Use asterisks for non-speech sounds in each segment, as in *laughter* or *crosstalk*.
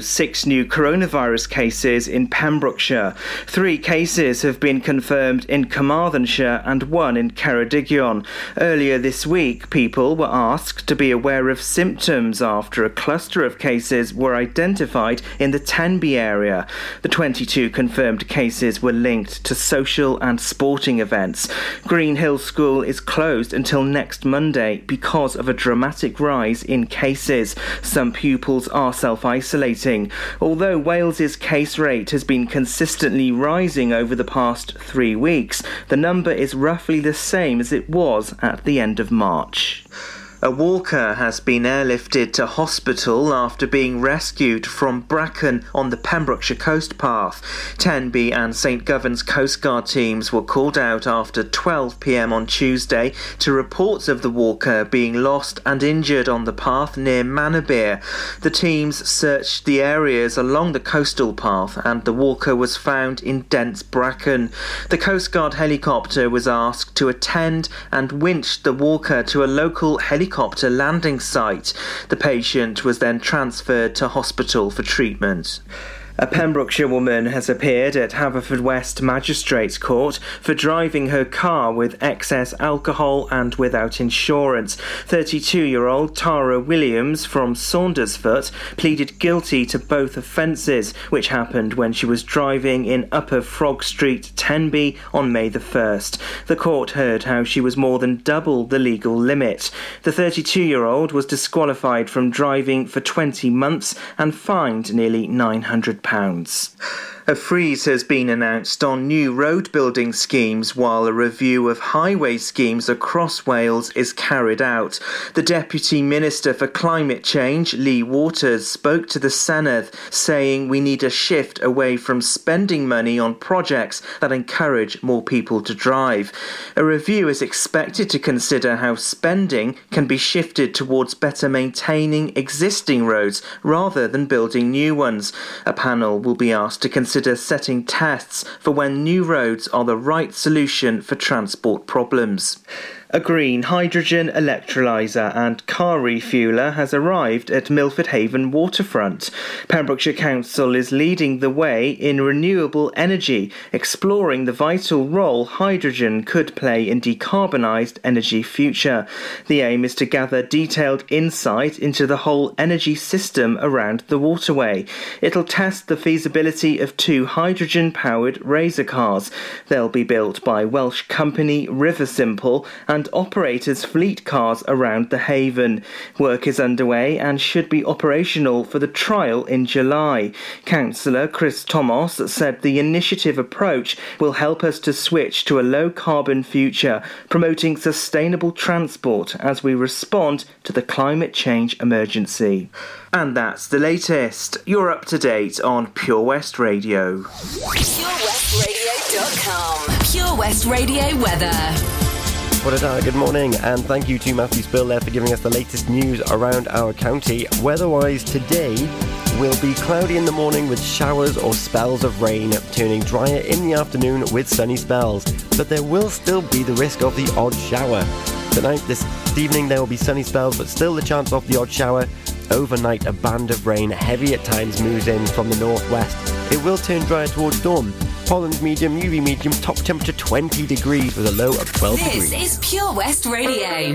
six new coronavirus cases in Pembrokeshire. Three cases have been confirmed in Carmarthenshire and one in Ceredigion. Earlier this week, people were asked to be aware of symptoms after a cluster of cases were identified in the Tenby area. The 22 confirmed cases were linked to social and sporting events. Green Hill School is closed until next Monday because of a dramatic rise in cases. Some pupils are self isolating Although Wales's case rate has been consistently rising over the past three weeks, the number is roughly the same as it was at the end of March. A walker has been airlifted to hospital after being rescued from bracken on the Pembrokeshire Coast Path. Tenby and St Govan's Coastguard teams were called out after 12 pm on Tuesday to reports of the walker being lost and injured on the path near Manorbier. The teams searched the areas along the coastal path and the walker was found in dense bracken. The Coastguard helicopter was asked to attend and winched the walker to a local helicopter helicopter landing site. The patient was then transferred to hospital for treatment. A Pembrokeshire woman has appeared at Haverfordwest Magistrates Court for driving her car with excess alcohol and without insurance. 32 year old Tara Williams from Saundersfoot pleaded guilty to both offences, which happened when she was driving in Upper Frog Street, Tenby on May the 1st. The court heard how she was more than double the legal limit. The 32 year old was disqualified from driving for 20 months and fined nearly £900 pounds. A freeze has been announced on new road building schemes while a review of highway schemes across Wales is carried out. The Deputy Minister for Climate Change, Lee Waters, spoke to the Senedd saying we need a shift away from spending money on projects that encourage more people to drive. A review is expected to consider how spending can be shifted towards better maintaining existing roads rather than building new ones. A panel will be asked to consider consider setting tests for when new roads are the right solution for transport problems. A green hydrogen electrolyser and car refueler has arrived at Milford Haven waterfront. Pembrokeshire Council is leading the way in renewable energy, exploring the vital role hydrogen could play in decarbonised energy future. The aim is to gather detailed insight into the whole energy system around the waterway. It'll test the feasibility of two hydrogen powered Rasa cars. They'll be built by Welsh company Riversimple and and operators fleet cars around the haven. Work is underway and should be operational for the trial in July. Councillor Chris Thomas said the initiative approach will help us to switch to a low carbon future, promoting sustainable transport as we respond to the climate change emergency. And that's the latest. You're up to date on Pure West Radio. PureWestRadio.com. Pure West Radio weather. What a day, good morning, and thank you to Matthew Spill there for giving us the latest news around our county. Weather-wise today will be cloudy in the morning with showers or spells of rain, turning drier in the afternoon with sunny spells, but there will still be the risk of the odd shower. Tonight, this evening, there will be sunny spells, but still the chance of the odd shower. Overnight, a band of rain, heavy at times, moves in from the northwest. It will turn drier towards dawn, Pollen's medium, UV medium, top temperature 20 degrees with a low of 12 this degrees. This is Pure West Radio.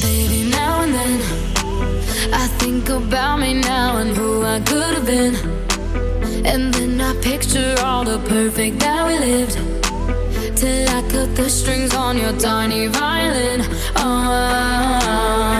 Baby, now and then, I think about me now and who I could have been. And then I picture all the perfect that we lived. Till I cut the strings on your tiny violin. Oh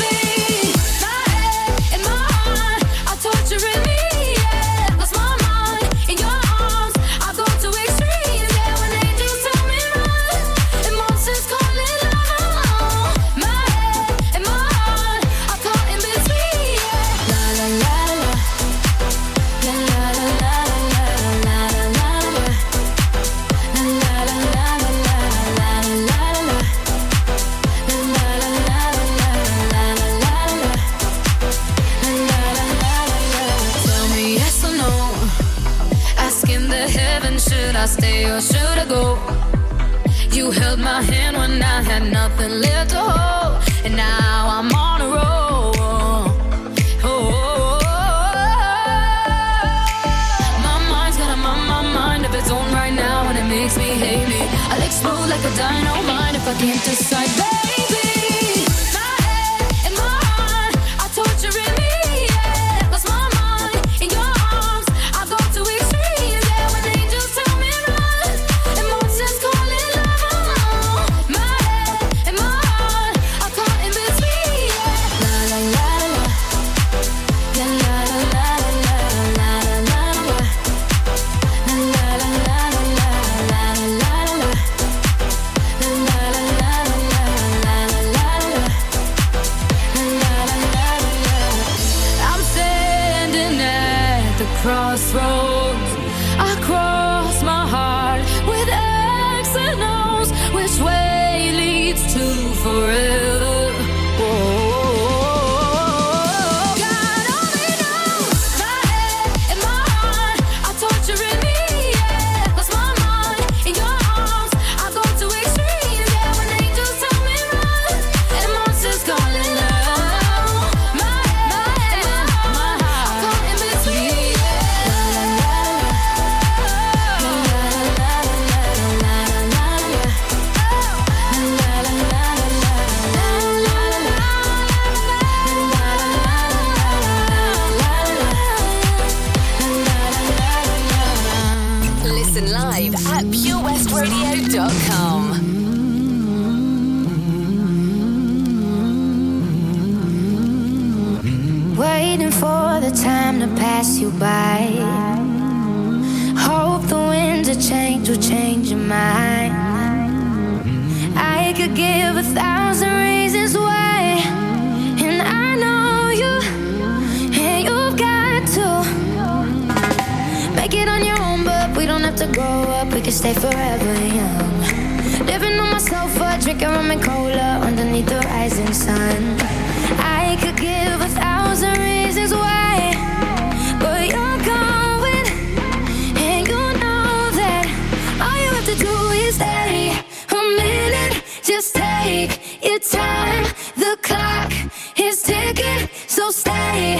Stay A minute, just take your time. The clock is ticking, so stay.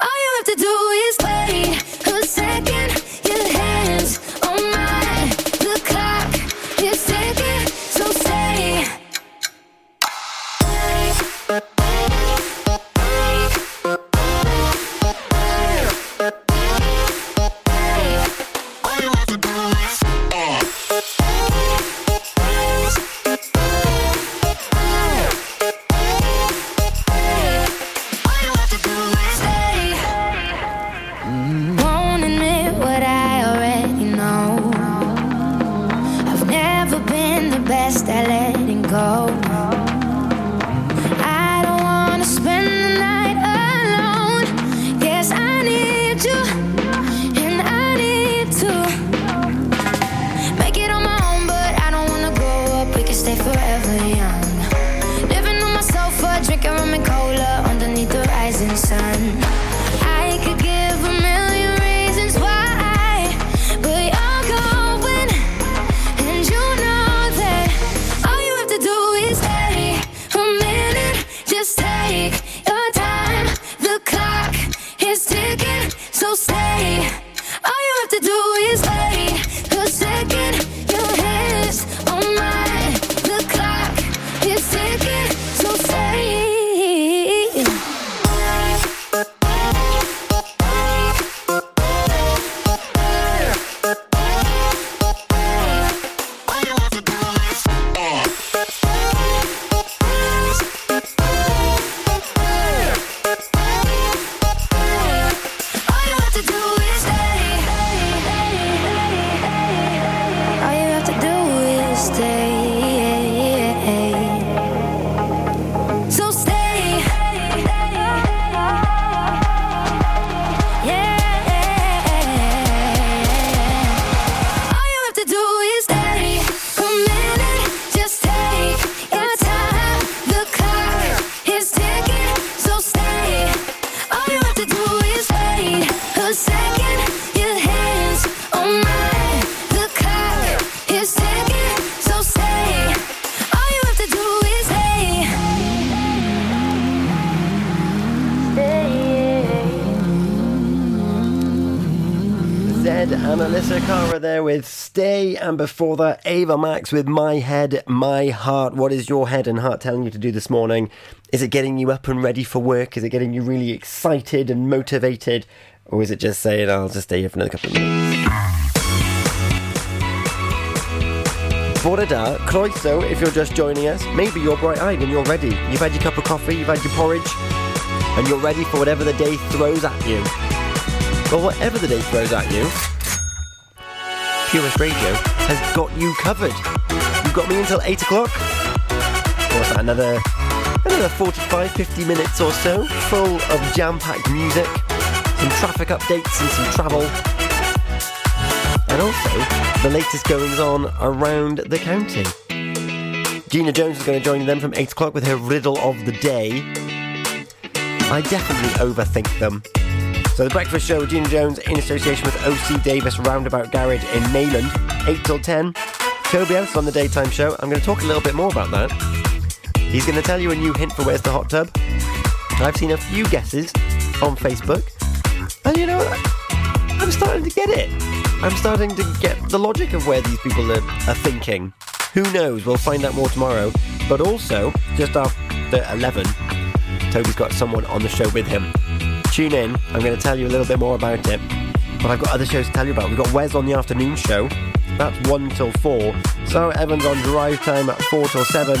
All you have to do is wait. And before that, Ava Max with My Head, My Heart. What is your head and heart telling you to do this morning? Is it getting you up and ready for work? Is it getting you really excited and motivated? Or is it just saying, I'll just stay here for another couple of minutes? Bore da, croeso, if you're just joining us. Maybe you're bright eyed and you're ready. You've had your cup of coffee, you've had your porridge, and you're ready for whatever the day throws at you. Well, whatever the day throws at you, Pure West Radio has got you covered. You've got me until 8 o'clock. What's that, another, another 45, 50 minutes or so, full of jam-packed music, some traffic updates and some travel. And also, the latest goings on around the county. Gina Jones is going to join them from 8 o'clock with her riddle of the day. I definitely overthink them. So the Breakfast Show with Gina Jones in association with OC Davis Roundabout Garage in Mayland, 8 till 10. Toby Ellis on the daytime show. I'm going to talk a little bit more about that. He's going to tell you a new hint for where's the hot tub. I've seen a few guesses on Facebook. And you know what? I'm starting to get it. I'm starting to get the logic of where these people are, are thinking. Who knows? We'll find out more tomorrow. But also, just after 11, Toby's got someone on the show with him. Tune in. I'm going to tell you a little bit more about it. But I've got other shows to tell you about. We've got Wes on the afternoon show. That's 1 till 4. Sarah Evans on drive time at 4 till 7.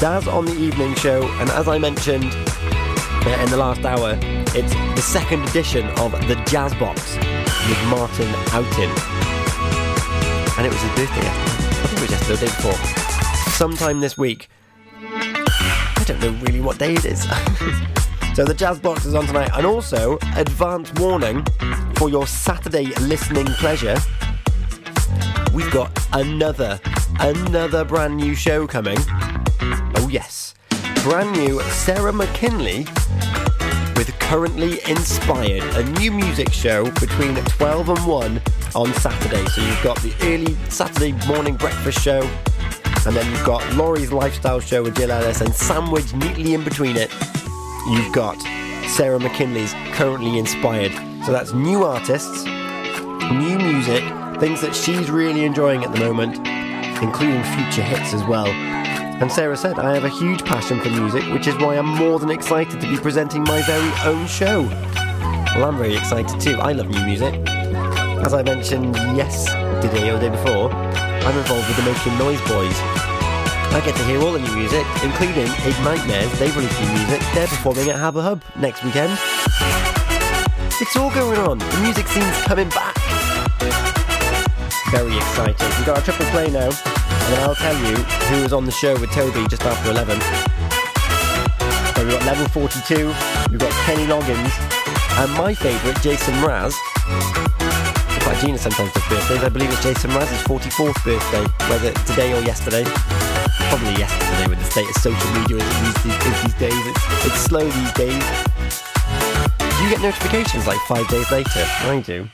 Daz on the evening show. And as I mentioned uh, in the last hour, it's the second edition of the Jazz Box with Martin Outin. And it was his birthday. I think it was yesterday, the day before. Sometime this week. I don't know really what day it is. *laughs* so the Jazz Box is on tonight. And also, advance warning for your Saturday listening pleasure. We've got another, another brand new show coming. Oh yes. Brand new Sarah McKinley with Currently Inspired, a new music show between 12 and 1 on Saturday. So you've got the early Saturday morning breakfast show, and then you've got Laurie's lifestyle show with Jill Ellis, and sandwiched neatly in between it, you've got Sarah McKinley's Currently Inspired. So that's new artists, new music, things that she's really enjoying at the moment, including future hits as well. And Sarah said, I have a huge passion for music, which is why I'm more than excited to be presenting my very own show. Well, I'm very excited too. I love new music. As I mentioned yesterday or the day before, I'm involved with the Making Noise Boys. I get to hear all the new music, including Ignitemares. They've released new music. They're performing at Harbour Hub next weekend. It's all going on. The music scene's coming back. Very exciting. We've got our triple play now, and I'll tell you who was on the show with Toby just after 11. So we've got level 42, we've got Kenny Loggins, and my favourite, Jason Mraz. In fact, Gina sometimes does birthdays. I believe it's Jason Mraz's 44th birthday, whether today or yesterday. Probably yesterday with the state of social media is these, these days. It's, it's slow these days. You get notifications like five days later? I do.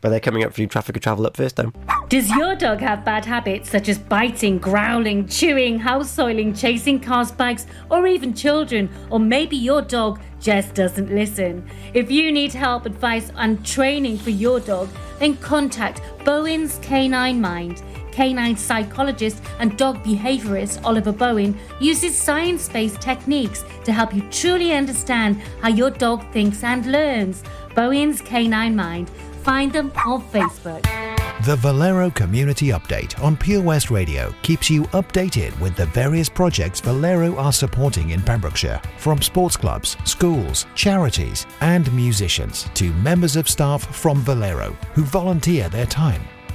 But they're coming up for you traffic or travel up first though. Does your dog have bad habits such as biting, growling, chewing, house soiling, chasing cars, bikes, or even children? Or maybe your dog just doesn't listen? If you need help, advice, and training for your dog, then contact Bowen's Canine Mind. Canine psychologist and dog behaviorist Oliver Bowen uses science based techniques to help you truly understand how your dog thinks and learns. Bowen's Canine Mind. Find them on Facebook. The Valero Community Update on Pure West Radio keeps you updated with the various projects Valero are supporting in Pembrokeshire, from sports clubs, schools, charities, and musicians to members of staff from Valero who volunteer their time.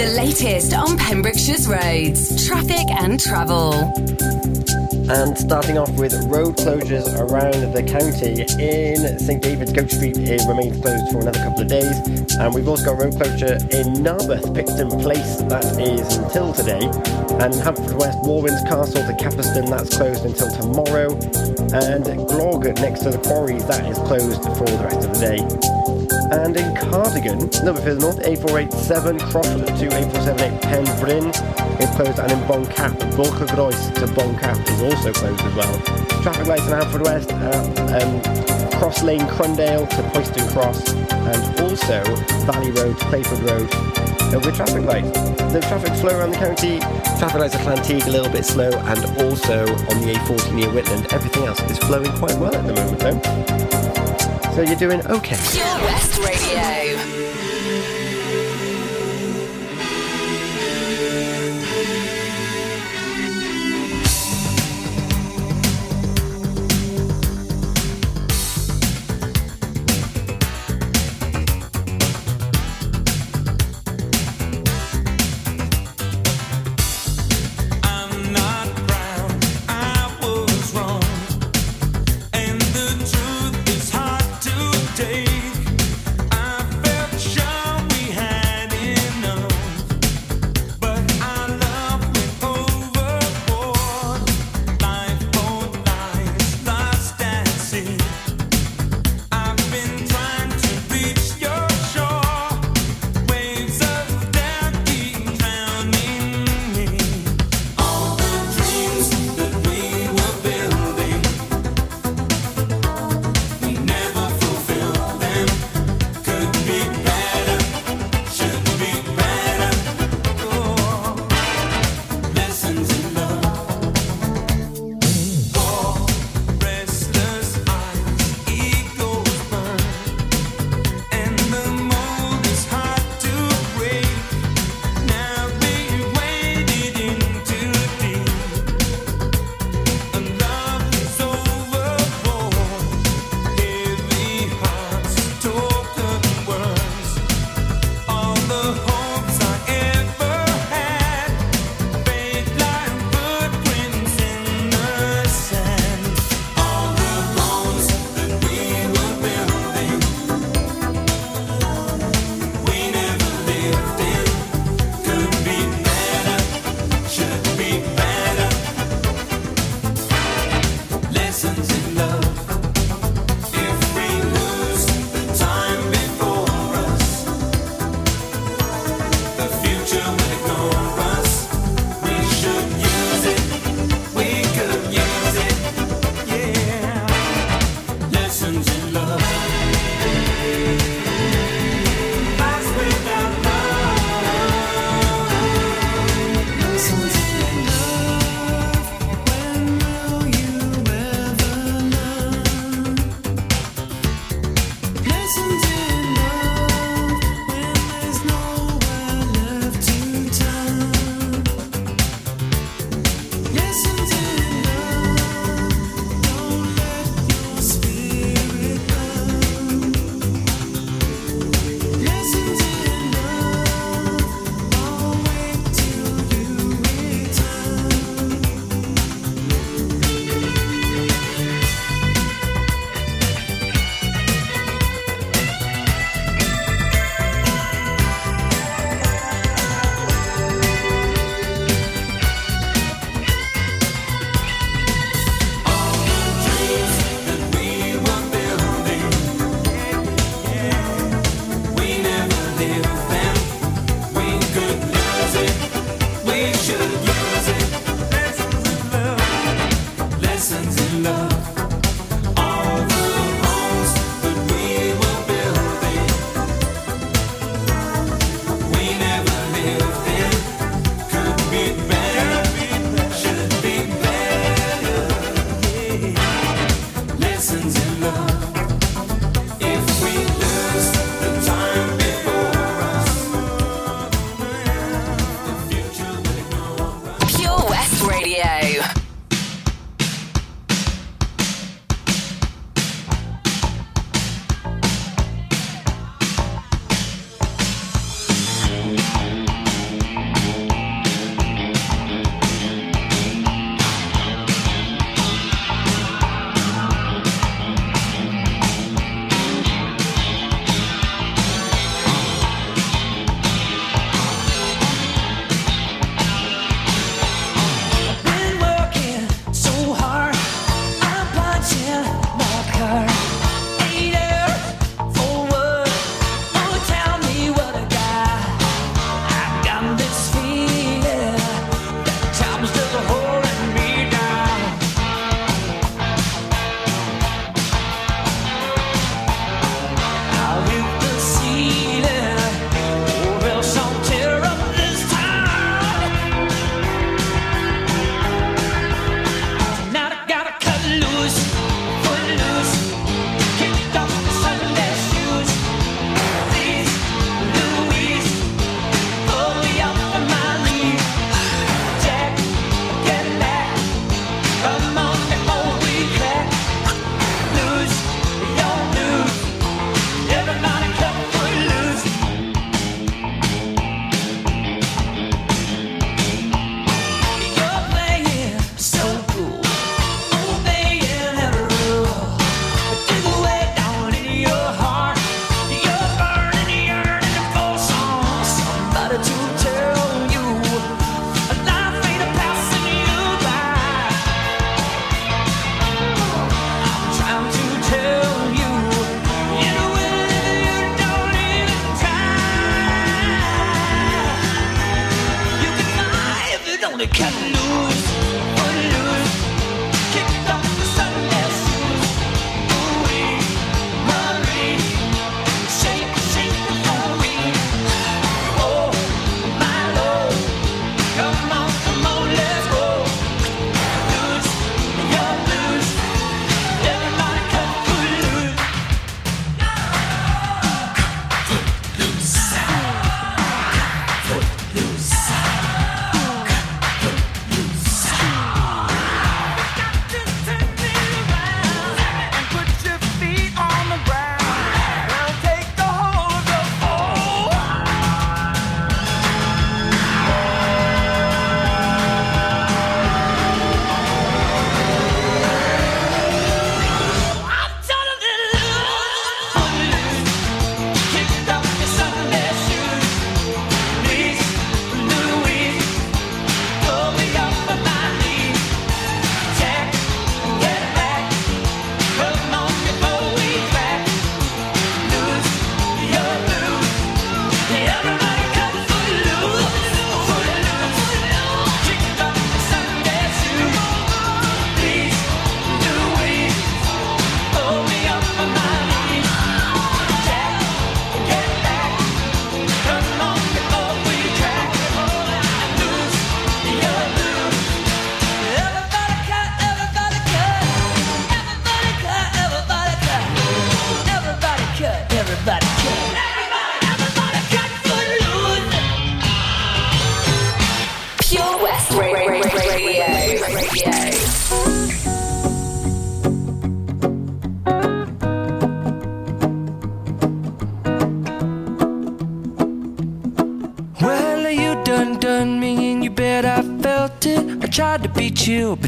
The latest on Pembrokeshire's roads, traffic and travel. And starting off with road closures around the county. In St David's, Goat Street it remains closed for another couple of days. And we've also got road closure in Narberth, Picton Place, that is until today. And Haverfordwest, Walwyn's Castle to Capaston, that's closed until tomorrow. And Glogue next to the quarries, that is closed for the rest of the day. And in Cardigan, number further north, A487 Crossford to A478 Penbryn is closed, and in Boncath, Bwlchygroes to Boncath is also closed as well. Traffic lights in Haverfordwest, uh, um, Cross Lane Crundale to Poyston Cross, and also Valley Road to Clayford Road uh, with traffic lights. The traffic flow around the county. Traffic lights at Llanteg a little bit slow, and also on the A40 near Whitland. Everything else is flowing quite well at the moment, though. So you're doing okay. Radio.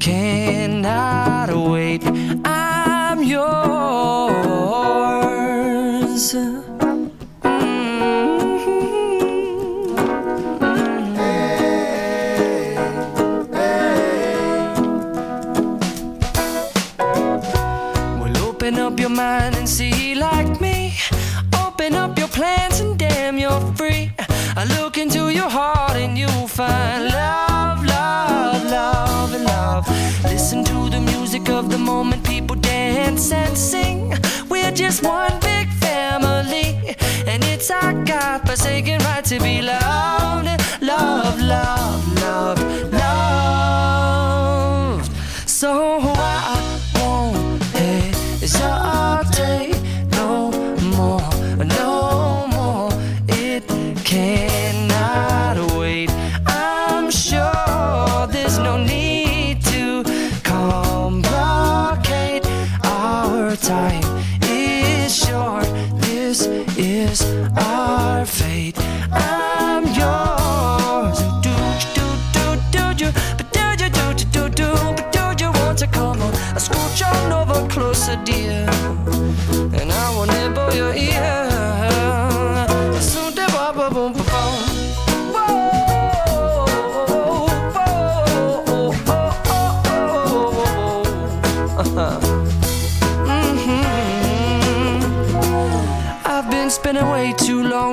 cannot wait. I'm yours. Up your mind and see like me. Open up your plans and damn, you're free. I look into your heart Listen to the music of the moment, people dance and sing. We're just one big family, and it's our God forsaken right to be loved, love, love, love, loved. So I won't hesitate is our fate. I'm yours. Do do do do do, but do do do do do do, but do you want to come on? Scooch on over closer, dear,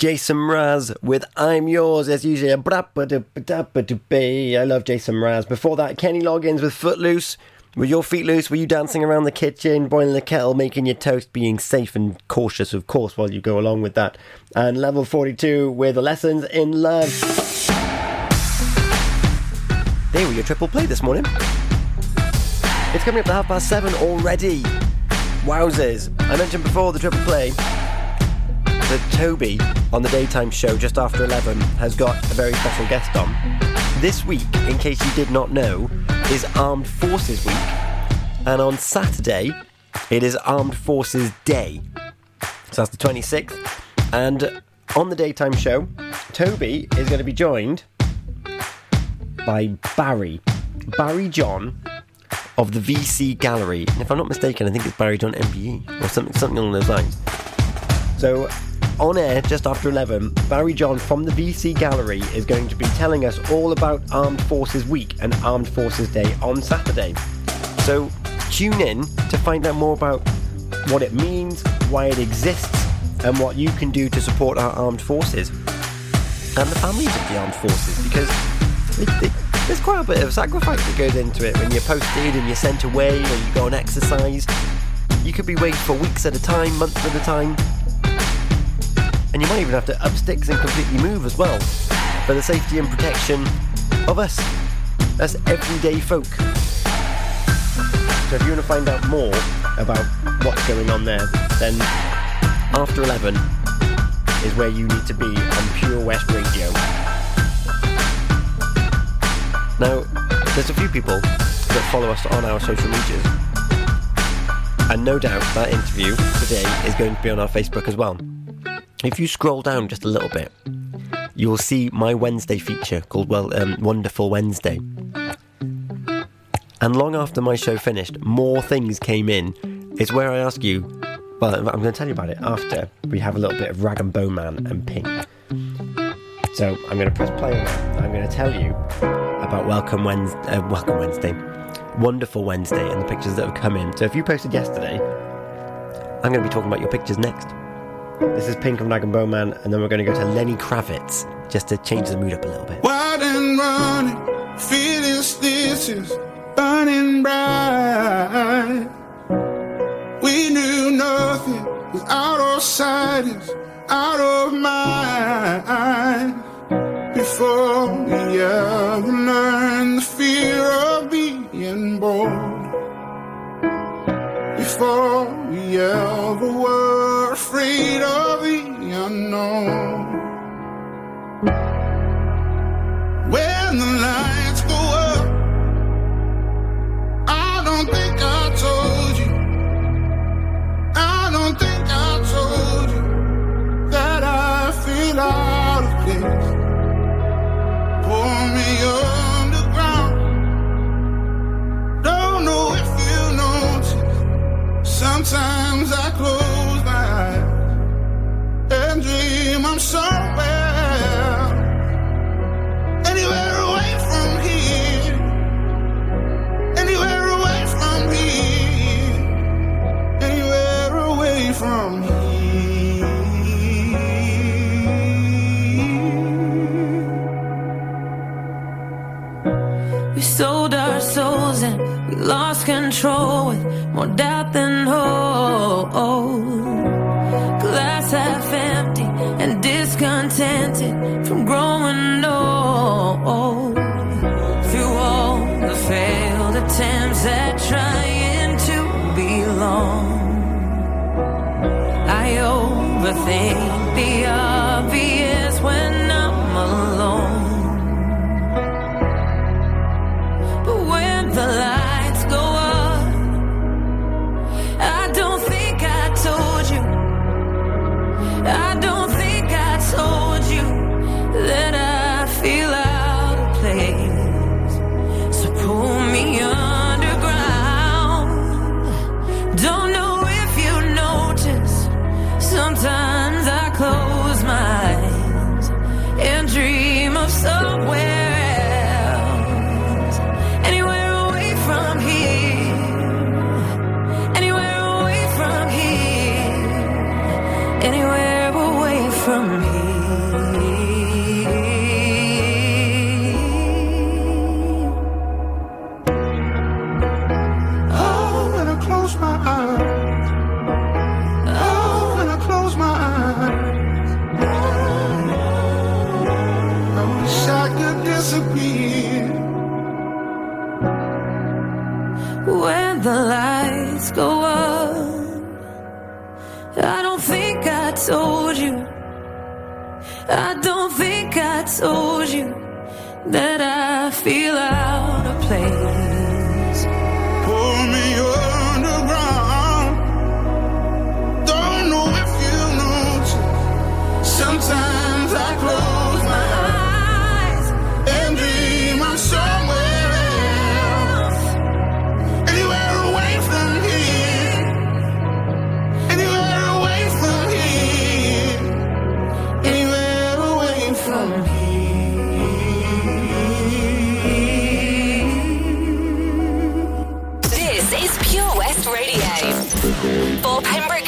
Jason Mraz with I'm Yours. As bra-ba-da-ba-da-ba-da-ba. I love Jason Mraz. Before that, Kenny Loggins with Footloose. Were your feet loose? Were you dancing around the kitchen, boiling the kettle, making your toast, being safe and cautious, of course, while you go along with that? And level 42 with Lessons in Love. They were your triple play this morning. It's coming up to half past seven already. Wowzers. I mentioned before the triple play that Toby on the daytime show just after 11 has got a very special guest on. This week, in case you did not know, is Armed Forces Week. And on Saturday, it is Armed Forces Day. So that's the 26th. And on the daytime show, Toby is going to be joined by Barry. Barry John of the VC Gallery. And if I'm not mistaken, I think it's Barry John MBE or something, something along those lines. So, on air just after 11, Barry John from the VC Gallery is going to be telling us all about Armed Forces Week and Armed Forces Day on Saturday. So, tune in to find out more about what it means, why it exists, and what you can do to support our armed forces and the families of the armed forces because it, it, there's quite a bit of sacrifice that goes into it when you're posted and you're sent away or you go on exercise. You could be waiting for weeks at a time, months at a time, and you might even have to up sticks and completely move as well for the safety and protection of us, us everyday folk. So if you want to find out more about what's going on there, then after 11, is where you need to be on Pure West Radio. Now, there's a few people that follow us on our social medias. And no doubt that interview today is going to be on our Facebook as well. If you scroll down just a little bit, you'll see my Wednesday feature called well, um, Wonderful Wednesday. And long after my show finished, more things came in. It's where I ask you, well, I'm going to tell you about it after we have a little bit of Rag and Bone Man and Pink. So I'm going to press play on that. I'm going to tell you about Welcome Wednesday, uh, Welcome Wednesday, Wonderful Wednesday, and the pictures that have come in. So if you posted yesterday, I'm going to be talking about your pictures next. This is Pink and Rag and Bone Man, and then we're going to go to Lenny Kravitz just to change the mood up a little bit. Wild and running, feeling stitches, burning bright. We knew nothing was out of sight, is out of mind. Before we ever learned the fear of being bold. Before we ever were afraid of the unknown. When the lights go up, I don't think I told you. I don't think I told you that I feel out of place. Pour me underground. Don't know if you notice. Sometimes I close somewhere. Anywhere away from here. Anywhere away from here. Anywhere away from here. We sold our souls and we lost control with more doubt than hope. Discontented from growing old. Through all the failed attempts at trying to belong, I overthink the obvious when Radio. For Pembrokeshire,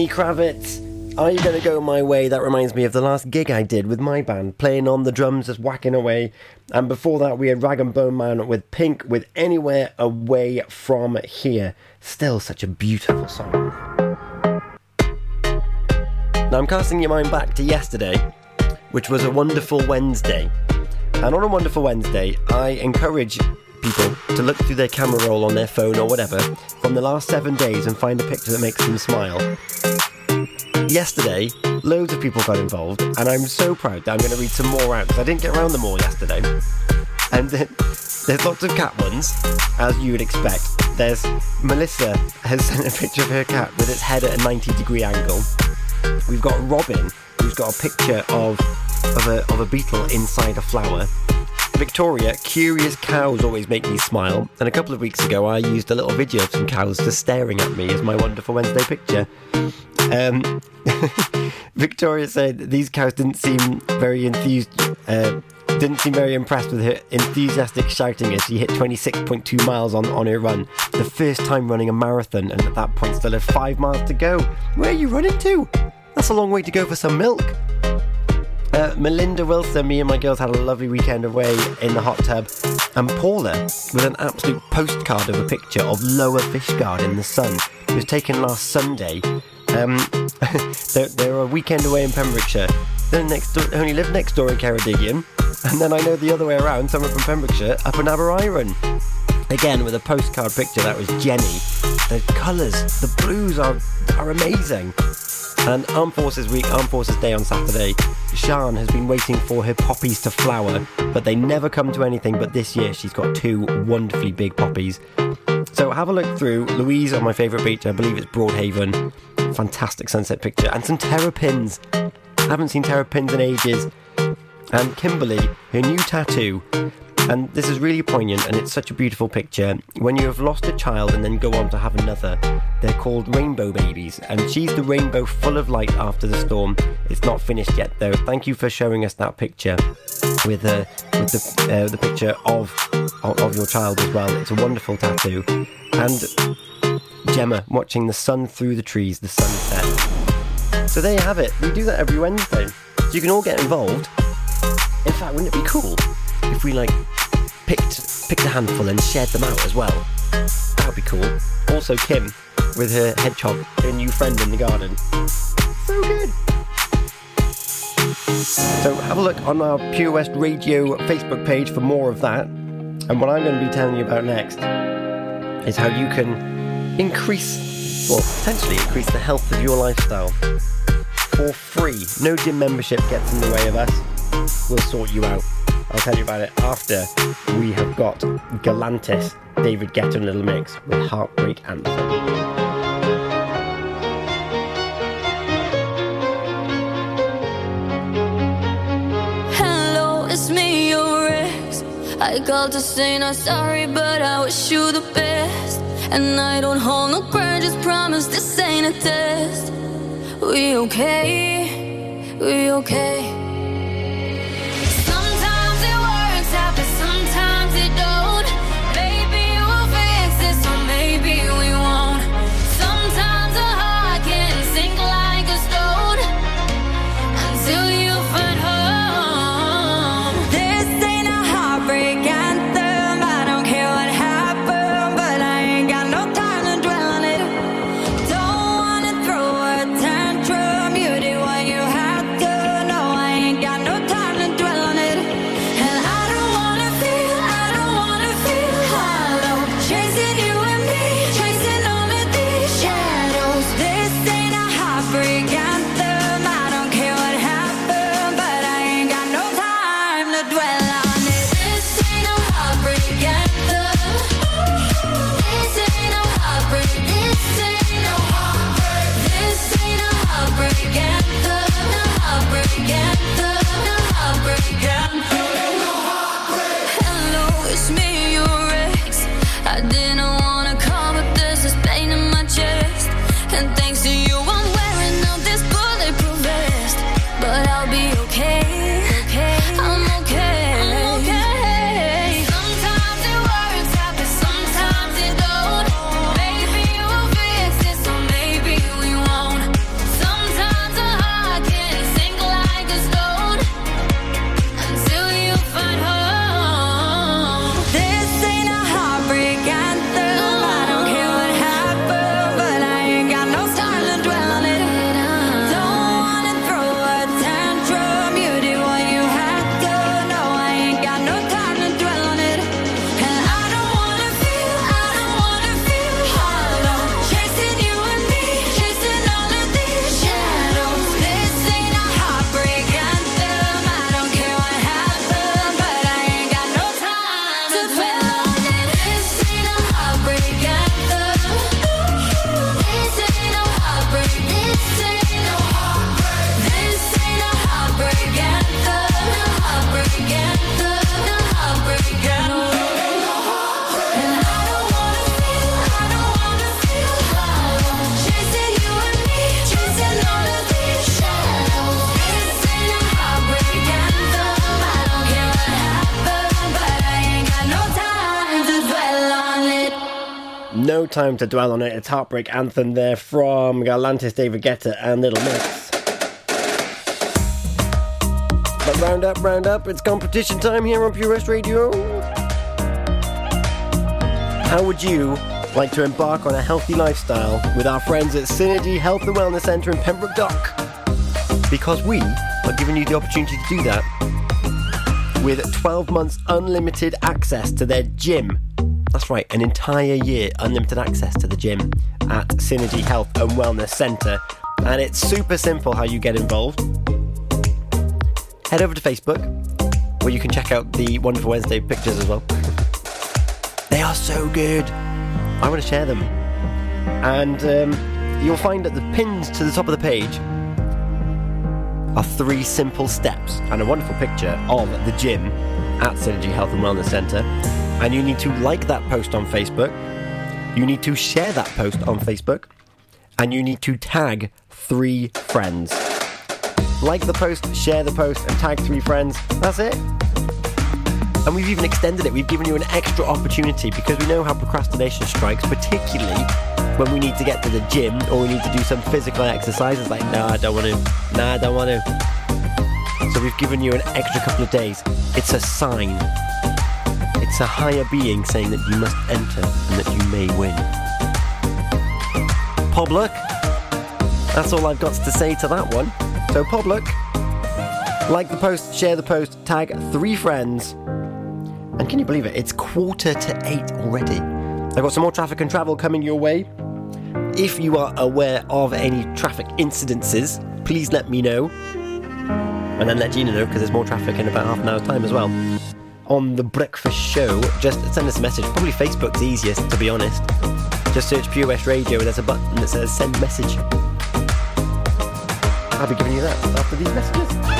Lenny Kravitz. Are you to go my way? That reminds me of the last gig I did with my band, playing on the drums, just whacking away. And before that, we had Rag and Bone Man with Pink with Anywhere Away From Here. Still such a beautiful song. Now I'm casting your mind back to yesterday, which was a wonderful Wednesday. And on a wonderful Wednesday, I encourage people to look through their camera roll on their phone or whatever from the last seven days and find a picture that makes them smile. Yesterday, loads of people got involved, and I'm so proud that I'm going to read some more out because I didn't get around them all yesterday. And then there's lots of cat ones, as you would expect. There's Melissa has *laughs* sent a picture of her cat with its head at a 90 degree angle. We've got Robin, who's got a picture of of a, of a beetle inside a flower. Victoria, curious cows always make me smile. And a couple of weeks ago, I used a little video of some cows just staring at me as my wonderful Wednesday picture. Um, *laughs* Victoria said these cows didn't seem very enthused. Uh, didn't seem very impressed with her enthusiastic shouting as she hit 26.2 miles on, on her run. The first time running a marathon, and at that point still had five miles to go. Where are you running to? That's a long way to go for some milk. Uh, Melinda Wilson, me and my girls had a lovely weekend away in the hot tub. And Paula, with an absolute postcard of a picture of Lower Fishguard in the sun. It was taken last Sunday. Um, *laughs* they're, they're a weekend away in Pembrokeshire. Door, only live next door in Ceredigion. And then I know the other way around, someone from Pembrokeshire up in Aberaeron. Again, with a postcard picture, that was Jenny. The colours, the blues are, are amazing. And Armed Forces Week, Armed Forces Day on Saturday, Sian has been waiting for her poppies to flower, but they never come to anything. But this year, she's got two wonderfully big poppies. So have a look through. Louise on my favourite beach, I believe it's Broadhaven. Fantastic sunset picture. And some terrapins. I haven't seen terrapins in ages. And Kimberly, her new tattoo. And this is really poignant and it's such a beautiful picture. When you have lost a child and then go on to have another, they're called rainbow babies. And she's the rainbow full of light after the storm. It's not finished yet though. Thank you for showing us that picture with, uh, with the, uh, the picture of, of, your child as well. It's a wonderful tattoo. And Gemma watching the sun through the trees, the sunset. So there you have it. We do that every Wednesday. So you can all get involved. In fact, wouldn't it be cool if we like picked picked a handful and shared them out as well? That would be cool. Also, Kim with her hedgehog, her new friend in the garden. So good. So have a look on our Pure West Radio Facebook page for more of that. And what I'm going to be telling you about next is how you can increase, well, potentially increase the health of your lifestyle for free. No gym membership gets in the way of us. We'll sort you out. I'll tell you about it after we have got Galantis, David Guetta and Little Mix with Heartbreak Anthem. Hello, it's me, your ex. I called to say not sorry, but I wish you the best. And I don't hold no grudges, promise this ain't a test. We okay? We okay? Time to dwell on it. It's Heartbreak Anthem there from Galantis, David Guetta, and Little Mix. But round up, round up, it's competition time here on Pure West Radio. How would you like to embark on a healthy lifestyle with our friends at Synergy Health and Wellness Centre in Pembroke Dock? Because we are giving you the opportunity to do that with 12 months unlimited access to their gym. That's right, an entire year unlimited access to the gym at Synergy Health and Wellness Centre. And it's super simple how you get involved. Head over to Facebook, where you can check out the Wonderful Wednesday pictures as well. *laughs* they are so good. I want to share them. And um, you'll find that the pins to the top of the page are three simple steps and a wonderful picture of the gym at Synergy Health and Wellness Centre. And you need to like that post on Facebook. You need to share that post on Facebook. And you need to tag three friends. Like the post, share the post, and tag three friends. That's it. And we've even extended it. We've given you an extra opportunity because we know how procrastination strikes, particularly when we need to get to the gym or we need to do some physical exercises like, no, I don't want to. Nah, I don't want to. So we've given you an extra couple of days. It's a sign. It's a higher being saying that you must enter and that you may win. Public. That's all I've got to say to that one. So, public, like the post, share the post, tag three friends. And can you believe it? It's quarter to eight already. I've got some more traffic and travel coming your way. If you are aware of any traffic incidences, please let me know. And then let Gina know because there's more traffic in about half an hour's time as well. On the breakfast show, just send us a message. Probably Facebook's easiest, to be honest. Just search Pure West Radio and there's a button that says send message. I'll be giving you that after these messages.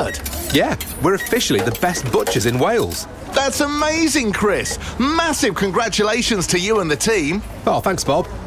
Yeah, we're officially the best butchers in Wales. That's amazing, Chris. Massive congratulations to you and the team. Oh, thanks, Bob.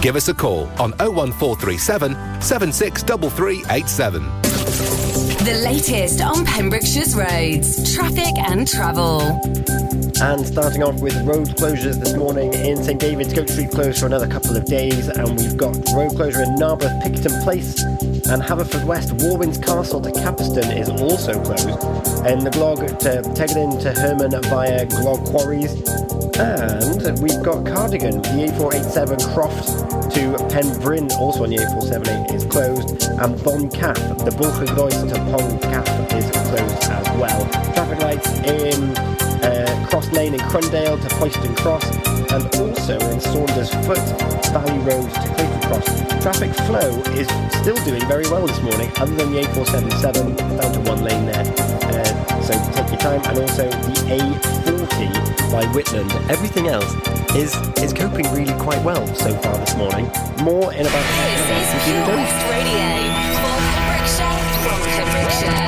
Give us a call on 01437 763387. The latest on Pembrokeshire's roads, traffic and travel. And starting off with road closures this morning in St David's, Goat Street closed for another couple of days, and we've got road closure in Narberth, Pickerton Place, and Haverfordwest, Walwyn's Castle to Capaston is also closed, and the Glogue to Tegryn to Hermon via Glogue Quarries, and we've got Cardigan, the A487 Croft to Penbryn, also on the A478 is closed, and Boncath, the Bwlchygroes to Boncath is closed as well. Traffic lights in uh, Cross Lane in Crundale to Poyston Cross, and also in Saunders Foot, Valley Road to Clayton Cross. Traffic flow is still doing very well this morning, other than the A477 down to one lane there. Uh, so take your time, and also the A40 by Whitland. Everything else is is coping really quite well so far this morning. More in about half an hour. This is Thank Pure West Radio for Pembrokeshire from Pembrokeshire.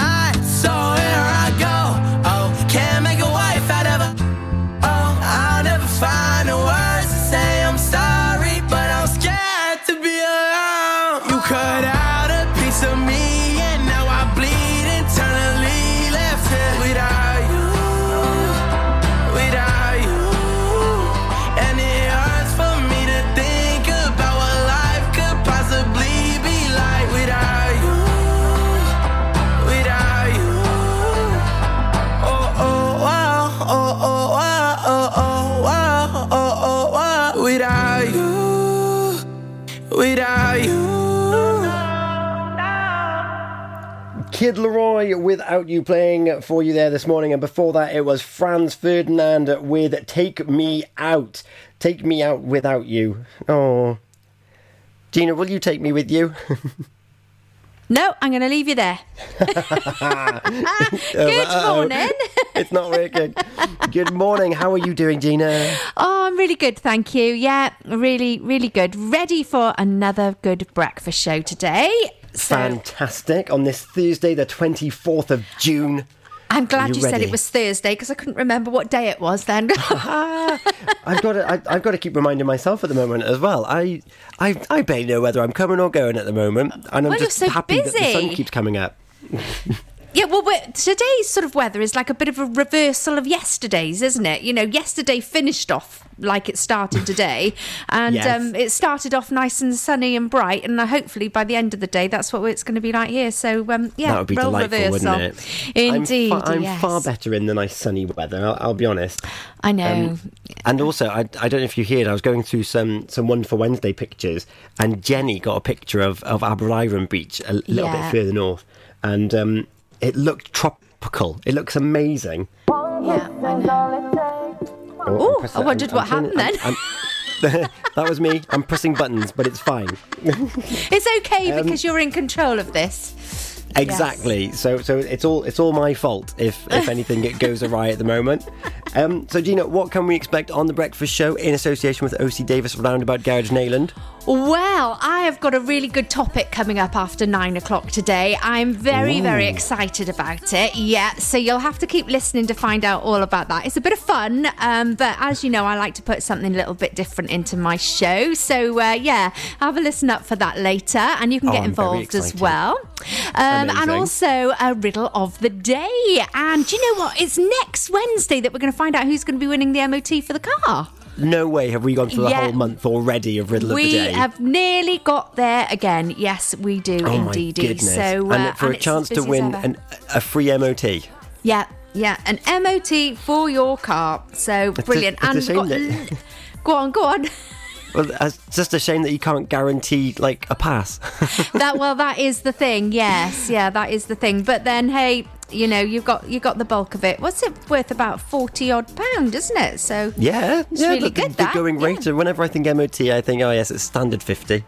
Kid LAROI without you playing for you there this morning, and before that it was Franz Ferdinand with Take Me Out. Take Me Out Without You. Oh. Gina, will you take me with you? *laughs* No, I'm going to leave you there. *laughs* Good uh, morning. *laughs* it's not working. Good morning. How are you doing, Gina? Oh, I'm really good, thank you. Yeah, really, really good. Ready for another good breakfast show today. So Fantastic. On this Thursday, the 24th of June. I'm glad you you, said it was Thursday because I couldn't remember what day it was then. *laughs* I've got to, I, I've got to keep reminding myself at the moment as well. I, I, I barely know whether I'm coming or going at the moment, and I'm Well, just so happy that the sun keeps coming up. *laughs* Yeah, well, today's sort of weather is like a bit of a reversal of yesterday's, isn't it? You know, yesterday finished off like it started today, *laughs* and Yes. um, it started off nice and sunny and bright, and uh, hopefully by the end of the day, that's what it's going to be like here. So, um, yeah, that would be role delightful, reversal. wouldn't it? Indeed, I'm, fa- I'm yes. far better in the nice sunny weather. I'll, I'll be honest. I know. Um, and also, I, I don't know if you heard, I was going through some some Wonderful Wednesday pictures, and Jenny got a picture of of Aberaeron Beach a little Yeah. bit further north, and um, it looked tropical. It looks amazing. yeah, I know. Oh, I'm Oh, pressing- I wondered what turning- happened then. I'm- *laughs* that was me. I'm pressing buttons, but it's fine. *laughs* It's okay Um, because you're in control of this. Exactly. So so it's all it's all my fault if if *laughs* anything it goes awry at the moment. Um, so Gina, what can we expect on the breakfast show in association with OC Davis Roundabout Garage Neyland? Well, I have got a really good topic coming up after nine o'clock today. I'm very, very excited about it. Yeah, so you'll have to keep listening to find out all about that. It's a bit of fun, um, but as you know, I like to put something a little bit different into my show. So, uh, yeah, have a listen up for that later, and you can Oh, get I'm involved as well. Um, and also a riddle of the day. And do you know what? It's next Wednesday that we're going to find out who's going to be winning the MOT for the car. No way have we gone through Yeah. a whole month already of Riddle we of the Day. We have nearly got there again. Yes, we do oh indeed. So, uh, and for a chance to win an, a free MOT. yeah, yeah, an MOT for your car. So It's a- brilliant. it's a and shame got, go on, go on. *laughs* Well, it's just a shame that you can't guarantee like a pass. *laughs* that well, that is the thing. Yes, yeah, that is the thing. But then, hey, you know, you've got you got the bulk of it. What's it worth? About forty odd pound, isn't it? So yeah, it's yeah, really the, good. the that going rate. and Whenever I think MOT, I think, oh yes, it's standard fifty.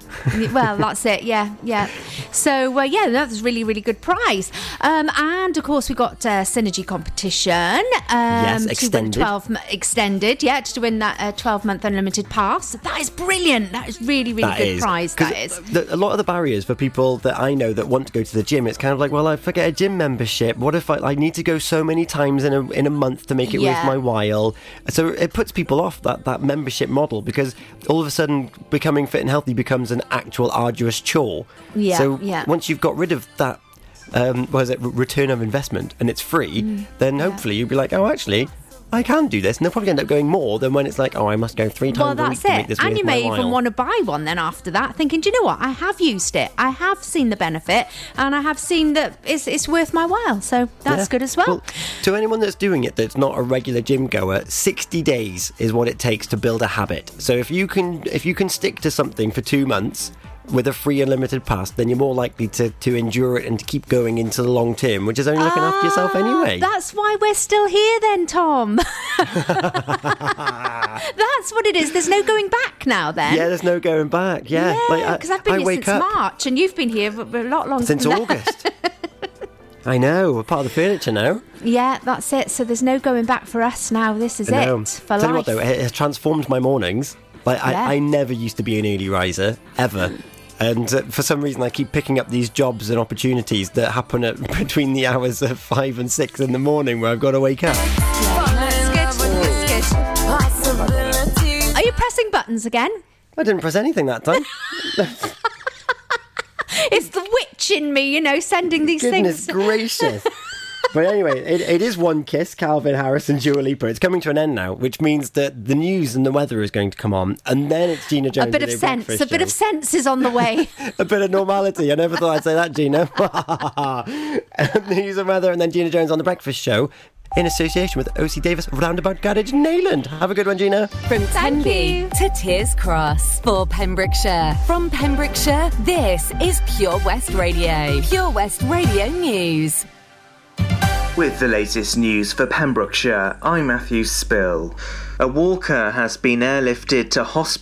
well, that's it. Yeah, yeah. So uh, yeah, that's a really, really good price. Um, and of course, we got uh, synergy competition. Um, Yes, extended. twelve extended. Yeah, to win that uh, twelve month unlimited pass. That is brilliant. That is really, really That good is. prize. That is. the- a lot of the barriers for people that I know that want to go to the gym, it's kind of like, well, I forget a gym membership. What if I, I need to go so many times in a in a month to make it Yeah. worth my while? So it puts people off that that membership model because all of a sudden becoming fit and healthy becomes an actual arduous chore. Yeah, So yeah. once you've got rid of that. Um, what is it? Return of investment, and it's free. Mm, then hopefully you'll be like, oh, actually, I can do this, and they'll probably end up going more than when it's like, oh, I must go three times Well, a week that's to make this And you may even while. want to buy one then after that, thinking, do you know what? I have used it. I have seen the benefit, and I have seen that it's, it's worth my while. So that's Yeah. good as well. To anyone that's doing it that's not a regular gym goer, 60 days is what it takes to build a habit. So if you can if you can stick to something for 2 months with a free and unlimited pass, then you're more likely to, to endure it and to keep going into the long term, which is only looking after yourself anyway. Ah, That's why we're still here then, Tom. *laughs* That's what it is. There's no going back now then. yeah, there's no going back. Yeah, like, I- because I've been I here since up March, and you've been here for a lot longer since. August. *laughs* I know, we're part of the furniture now. Yeah, that's it. So there's no going back for us now. This is it for Tell you life. what though, it has transformed my mornings. Like Yeah. I, I never used to be an early riser ever. And uh, for some reason, I keep picking up these jobs and opportunities that happen at *laughs* between the hours of five and six in the morning, where I've got to wake up. That's good. That's good. Are you pressing buttons again? I didn't press anything that time. *laughs* It's the witch in me, you know, sending these Goodness things. gracious. *laughs* But anyway, it, it is one kiss, Calvin Harris and Dua Lipa. It's coming to an end now, which means that the news and the weather is going to come on, and then it's Gina Jones. A bit of sense. A bit show. of sense is on the way. *laughs* a bit of normality. I never thought I'd say that, Gina. and *laughs* the news and weather, and then Gina Jones on the breakfast show in association with OC Davis Roundabout Garage Neyland. Have a good one, Gina. From Tenby to Tiers Cross for Pembrokeshire. From Pembrokeshire, this is Pure West Radio. Pure West Radio News. With the latest news for Pembrokeshire, I'm Matthew Spill. A walker has been airlifted to hospital.